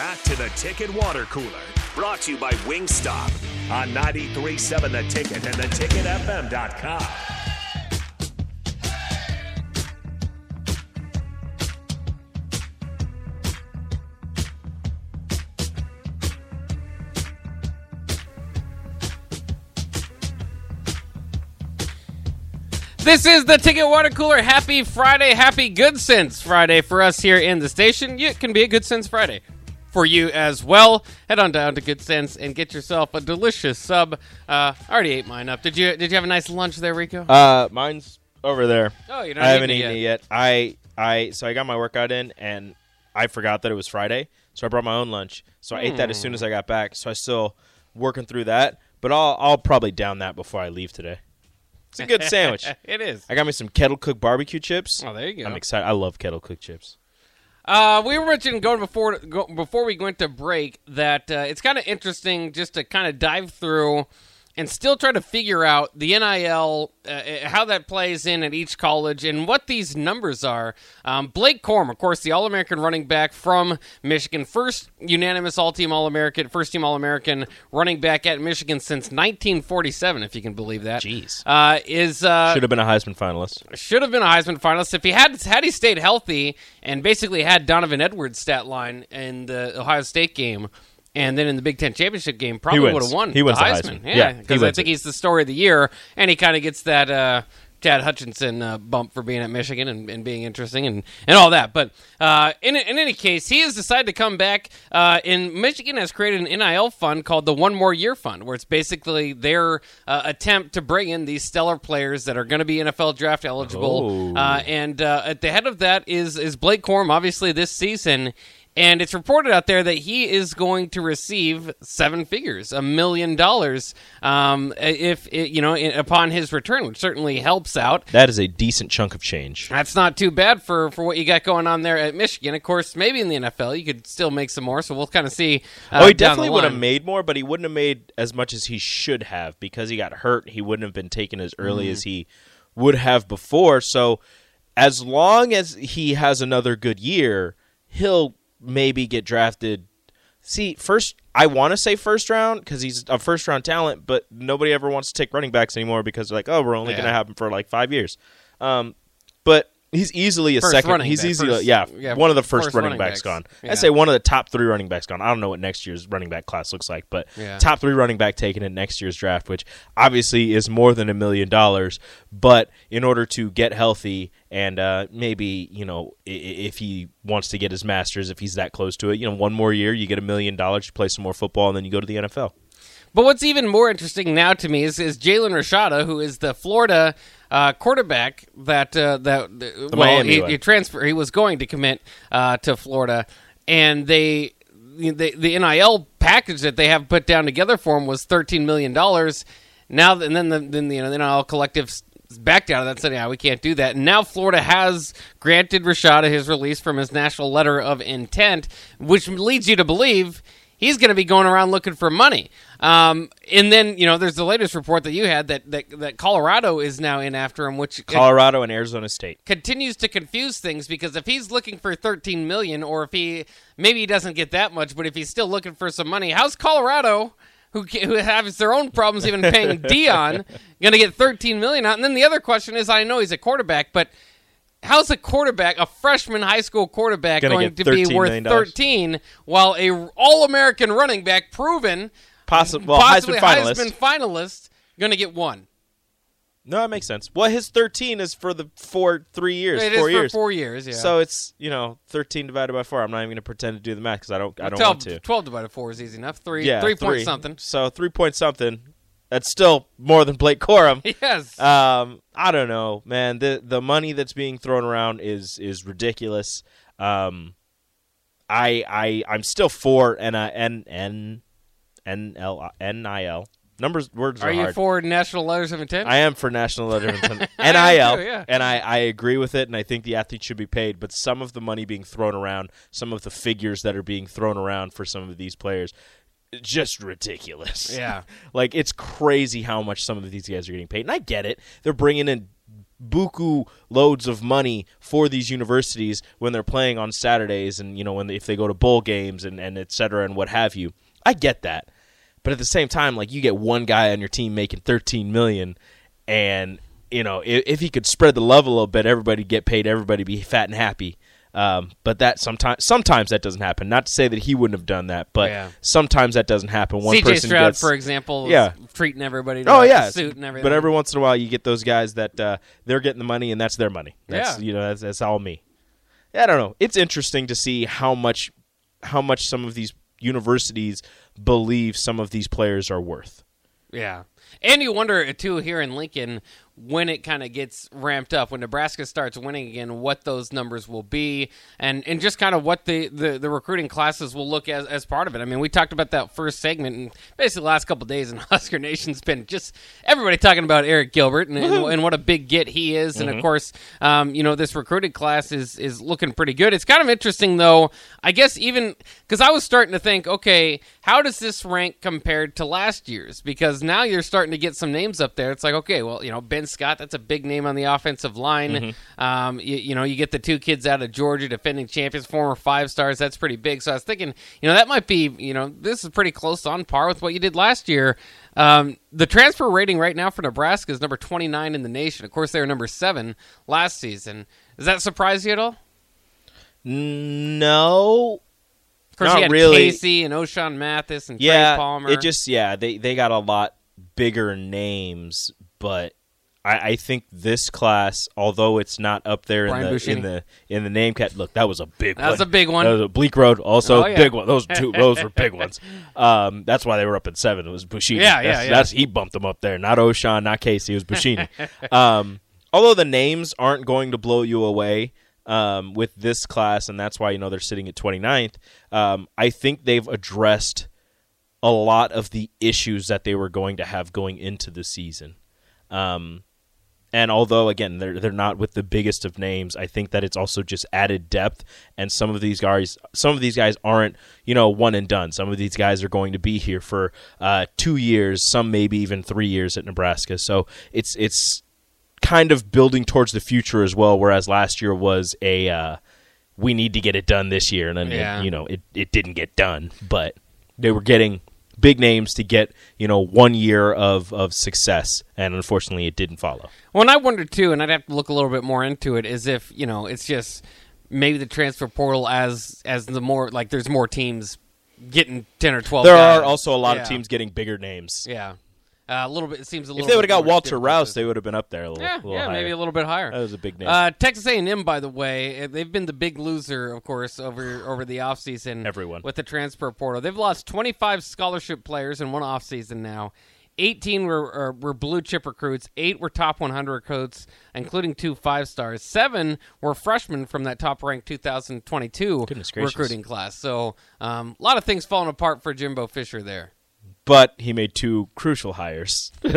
back to the Ticket Water Cooler, brought to you by Wingstop on 93.7 The Ticket and theticketfm.com. This is the Ticket Water Cooler. Happy Friday. Happy Goodcents Friday for us here in the station. It can be a Goodcents Friday for you as well. Head on down to Goodcents and get yourself a delicious sub. Uh, I already ate mine up. Did you? Did you have a nice lunch there, Rico? Uh, mine's over there. oh, you don't. I haven't eaten it yet. I I so I got my workout in and I forgot that it was Friday, so I brought my own lunch. So I ate that as soon as I got back. So I still working through that, but I'll I'll probably down that before I leave today. It's a good sandwich. it is. I got me some kettle cooked barbecue chips. Oh, there you go. I'm excited. I love kettle cooked chips. Uh, we were mentioning going before go, before we went to break that uh, it's kind of interesting just to kind of dive through and still try to figure out the NIL, uh, how that plays in at each college, and what these numbers are. Um, Blake Corum, of course, the All American running back from Michigan, first unanimous All Team All American, first team All American running back at Michigan since 1947, if you can believe that. Jeez. Uh, is uh, Should have been a Heisman finalist. should have been a Heisman finalist if he had had he stayed healthy and basically had Donovan Edwards stat line in the Ohio State game. And then in the Big Ten championship game, probably would have won. He wins the Heisman. Heisman. Yeah, Yeah, because I think it. he's the story of the year, and he kind of gets that uh, Chad Hutchinson uh, bump for being at Michigan and, and being interesting and, and all that. But uh, in in any case, he has decided to come back. Uh, and Michigan has created an NIL fund called the One More Year Fund, where it's basically their uh, attempt to bring in these stellar players that are going to be NFL draft eligible. Oh. Uh, and uh, at the head of that is is Blake Corum, obviously this season. And it's reported out there that he is going to receive seven figures, a million dollars, um, if it, you know, in, upon his return, which certainly helps out. That is a decent chunk of change. That's not too bad for, for what you got going on there at Michigan. Of course, maybe in the NFL you could still make some more. So we'll kind of see. Uh, oh, he definitely would have made more, but he wouldn't have made as much as he should have because he got hurt. He wouldn't have been taken as early Mm-hmm. as he would have before. So, as long as he has another good year, he'll maybe get drafted. See, first, I want to say first round because he's a first round talent, but nobody ever wants to take running backs anymore because they're like, oh, we're only Yeah. going to have him for like five years. Um, but he's easily a First second. running He's back, easily, first- yeah, yeah, one of the first, first running, running backs, backs. gone. Yeah. I'd say one of the top three running backs gone. I don't know what next year's running back class looks like, but Yeah. top three running back taken in next year's draft, which obviously is more than a million dollars. But in order to get healthy and uh, maybe you know if he wants to get his masters, if he's that close to it, you know, one more year, you get a million dollars, you play some more football, and then you go to the NFL. But what's even more interesting now to me is, is Jaden Rashada, who is the Florida uh, quarterback that uh, that well Miami he, he transfer he was going to commit uh, to Florida, and they. The, the NIL package that they have put down together for him was thirteen million dollars. Now, and then the then the, you know, the NIL collective backed out of that, said, "Yeah, we can't do that." And now Florida has granted Rashada his release from his national letter of intent, which leads you to believe he's going to be going around looking for money. Um, and then you know, there's the latest report that you had that that, that Colorado is now in after him, which Colorado and Arizona State. continues to confuse things because if he's looking for 13 million, or if he maybe he doesn't get that much, but if he's still looking for some money, how's Colorado? Who, who has their own problems even paying Deion going to get 13 million out? And then the other question is, I know he's a quarterback, but how's a quarterback, a freshman high school quarterback, Gonna going to be worth million? 13 while a All American running back, proven, Possi- well, possibly Heisman finalist. Heisman finalist, going to get one? No, that makes sense. Well, his 13 is for the four, three years, It four for years. four years. Yeah. So it's you know 13 divided by four. I'm not even going to pretend to do the math because I don't. I don't 12, want to. 12 divided by four is easy enough. Three, Yeah, three point something. So three point something. That's still more than Blake Corum. Yes. um, I don't know, man. The the money that's being thrown around is is ridiculous. Um, I I I'm still for and N and N L N I L numbers. Words are, Are you hard. for national letters of intent? I am for national letters of intent. NIL, too, yeah. and I, I agree with it, and I think the athletes should be paid. But some of the money being thrown around, some of the figures that are being thrown around for some of these players, just ridiculous. Yeah. like it's crazy how much some of these guys are getting paid, and I get it. They're bringing in buku loads of money for these universities when they're playing on Saturdays and you know when they, if they go to bowl games and and et cetera and what have you. I get that, but at the same time, like you get one guy on your team making 13 million, and you know if, if he could spread the love a little bit, everybody get paid, everybody be fat and happy. Um, but that sometimes sometimes that doesn't happen. Not to say that he wouldn't have done that, but Yeah. sometimes that doesn't happen. One CJ person Stroud, gets, for example, Yeah. treating everybody. To Oh a yeah, suit and everything. but every once in a while you get those guys that uh, they're getting the money and that's their money. That's, Yeah. you know that's, that's all me. I don't know. It's interesting to see how much how much some of these universities believe some of these players are worth. Yeah. And you wonder, too, here in Lincoln, when it kind of gets ramped up, when Nebraska starts winning again, what those numbers will be, and, and just kind of what the, the, the recruiting classes will look as, as part of it. I mean, we talked about that first segment, and basically the last couple days in Husker Nation's been just everybody talking about Arik Gilbert and, and, and what a big get he is. And, of course, um, you know, this recruited class is, is looking pretty good. It's kind of interesting, though, I guess even because I was starting to think, okay, how does this rank compared to last year's? Because now you're starting to get some names up there. It's like, okay, well, you know, Ben Scott, that's a big name on the offensive line. Um, you, you know, you get the two kids out of Georgia, defending champions, former five stars. That's pretty big. So I was thinking, you know, that might be, you know, this is pretty close on par with what you did last year. Um, the transfer rating right now for Nebraska is number 29 in the nation. Of course, they were number seven last season. Does that surprise you at all? No, Of course, Not you had really. Casey and Ochaun Mathis and yeah, Trey Palmer. it just yeah they they got a lot bigger names, but I, I think this class, although it's not up there in the in the in the name cat, look that was a big one. That one. was a big one. That was a Bleekrode, also Oh, yeah. big one. Those two, those were big ones. Um, that's why they were up at seven. It was Bushini. Yeah, yeah, that's, yeah. That's he bumped them up there. Not Ochaun, not Casey. It was Bushini. um, although the names aren't going to blow you away um, with this class, and that's why you know they're sitting at 29th. Um, I think they've addressed a lot of the issues that they were going to have going into the season. Um, and although again they're they're not with the biggest of names, I think that it's also just added depth. And some of these guys, some of these guys aren't you know one and done. Some of these guys are going to be here for uh, two years, some maybe even three years at Nebraska. So it's it's kind of building towards the future as well. Whereas last year was a uh, we need to get it done this year, and then it- you know it it didn't get done, but they were getting big names to get you know one year of of success, and unfortunately it didn't follow. Well, and I wonder too, and I'd have to look a little bit more into it, is if you know it's just maybe the transfer portal as as the more like there's more teams getting ten or twelve. There guys. are also a lot Yeah. of teams getting bigger names. Yeah, uh, a little bit. It seems a little. If they would have got Walter Rouse, they would have been up there a little, Yeah, little yeah, higher. maybe a little bit higher. That was a big name. Uh, Texas A&M, by the way, uh, they've been the big loser, of course, over over the offseason. Everyone. with the transfer portal, they've lost 25 scholarship players in one offseason now. 18 were, are, were blue chip recruits. Eight were top 100 recruits, including two five stars. Seven were freshmen from that top ranked 2022 recruiting class. So um, a lot of things falling apart for Jimbo Fisher there. But he made two crucial hires.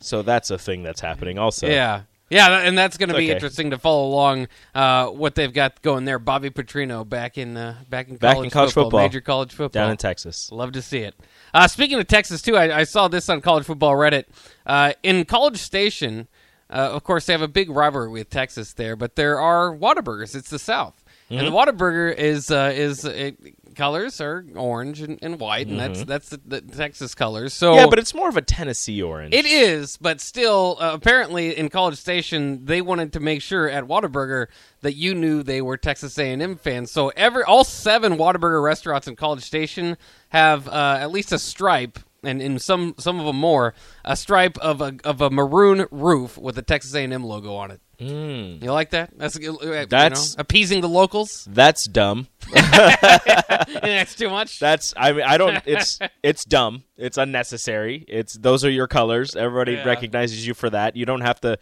so that's a thing that's happening also. Yeah. Yeah, and that's going to be okay. interesting to follow along uh, what they've got going there. Bobby Petrino back in uh, back in Back college, in college football. major college football Down in Texas. Love to see it. Uh, speaking of Texas too, I, I saw this on College Football Reddit. Uh, in College Station, uh, of course, they have a big rivalry with Texas there, but there are Whataburgers. It's the South, and the Whataburger is uh, is uh, colors are orange and, and white, and that's that's the, the Texas colors. So Yeah, but it's more of a Tennessee orange. it is, but still, uh, apparently in College Station, they wanted to make sure at Whataburger that you knew they were Texas A&M fans. So every all seven Whataburger restaurants in College Station have uh, at least a stripe, and in some some of them more, a stripe of a of a maroon roof with a Texas A&M logo on it. Mm. You like that? That's uh, you know, appeasing the locals. That's dumb. That's too much. That's I mean I don't it's it's dumb. It's unnecessary. It's those are your colors. Everybody Yeah. recognizes you for that. You don't have to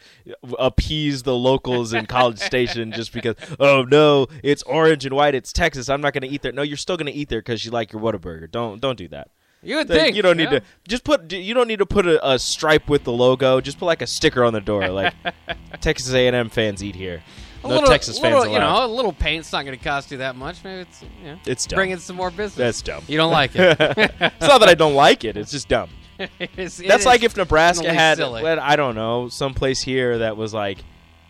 appease the locals in College Station just because oh no, it's orange and white. It's Texas. I'm not going to eat there. No, you're still going to eat there cuz you like your Whataburger. Don't don't do that. You would Like, think you don't need yeah. to just put you don't need to put a, a stripe with the logo. Just put like a sticker on the door like Texas A&M fans eat here. A No little, Texas little, fans you know, a little paint's not going to cost you that much. Maybe it's you know, It's dumb. bring in some more business. That's dumb. You don't like it. It's not that I don't like it. It's just dumb. It is- it That's like if Nebraska had, well, I don't know, some place here that was like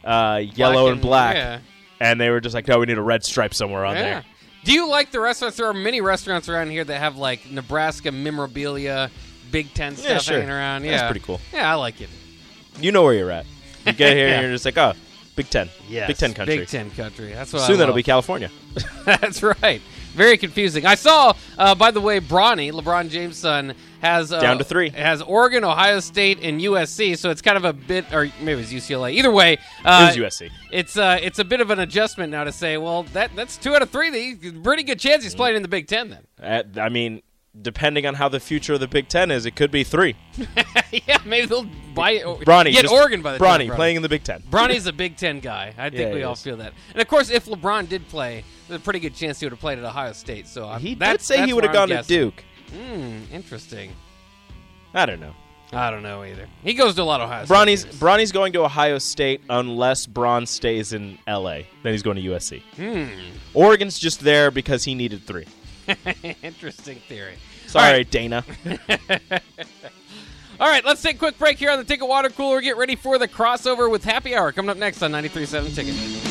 uh, yellow Black and black, Yeah. and they were just like, no, we need a red stripe somewhere on yeah. there. Do you like the restaurants? There are many restaurants around here that have like Nebraska memorabilia, Big Ten stuff Yeah, sure. hanging around. Yeah, that's pretty cool. Yeah, I like it. You know where you're at. You get here Yeah. and you're just like, oh, Big Ten. Yes, Big Ten country. Big Ten country. That's what I Soon that'll love. be California. That's right. Very confusing. I saw, uh, by the way, Bronny, LeBron James' son, has uh, Down to three. Has Oregon, Ohio State, and USC. So it's kind of a bit, or maybe it's UCLA. Either way, uh, it was USC. It's uh, it's a bit of an adjustment now to say, well, that that's two out of three. Pretty good chance Mm. he's playing in the Big Ten then. I mean, depending on how the future of the Big Ten is, it could be three. yeah, maybe they'll buy it. Bronny, get Oregon by the Bronny time. playing in the Big Ten. Bronny's a Big Ten guy. I think Yeah, we all is. feel that. And of course, if LeBron did play, there's a pretty good chance he would have played at Ohio State. So I'm, He did say that's he would have where I'm gone to. Duke. Hmm, interesting. I don't know. I don't know either. He goes to a lot of Ohio State Bronny's games. Bronny's going to Ohio State unless Braun stays in L.A. Then he's going to USC. Hmm. Oregon's just there because he needed three. Interesting theory. Sorry, All right. Dana. All right, let's take a quick break here on the Ticket Water Cooler. Get ready for the crossover with Happy Hour coming up next on 93.7 Ticket.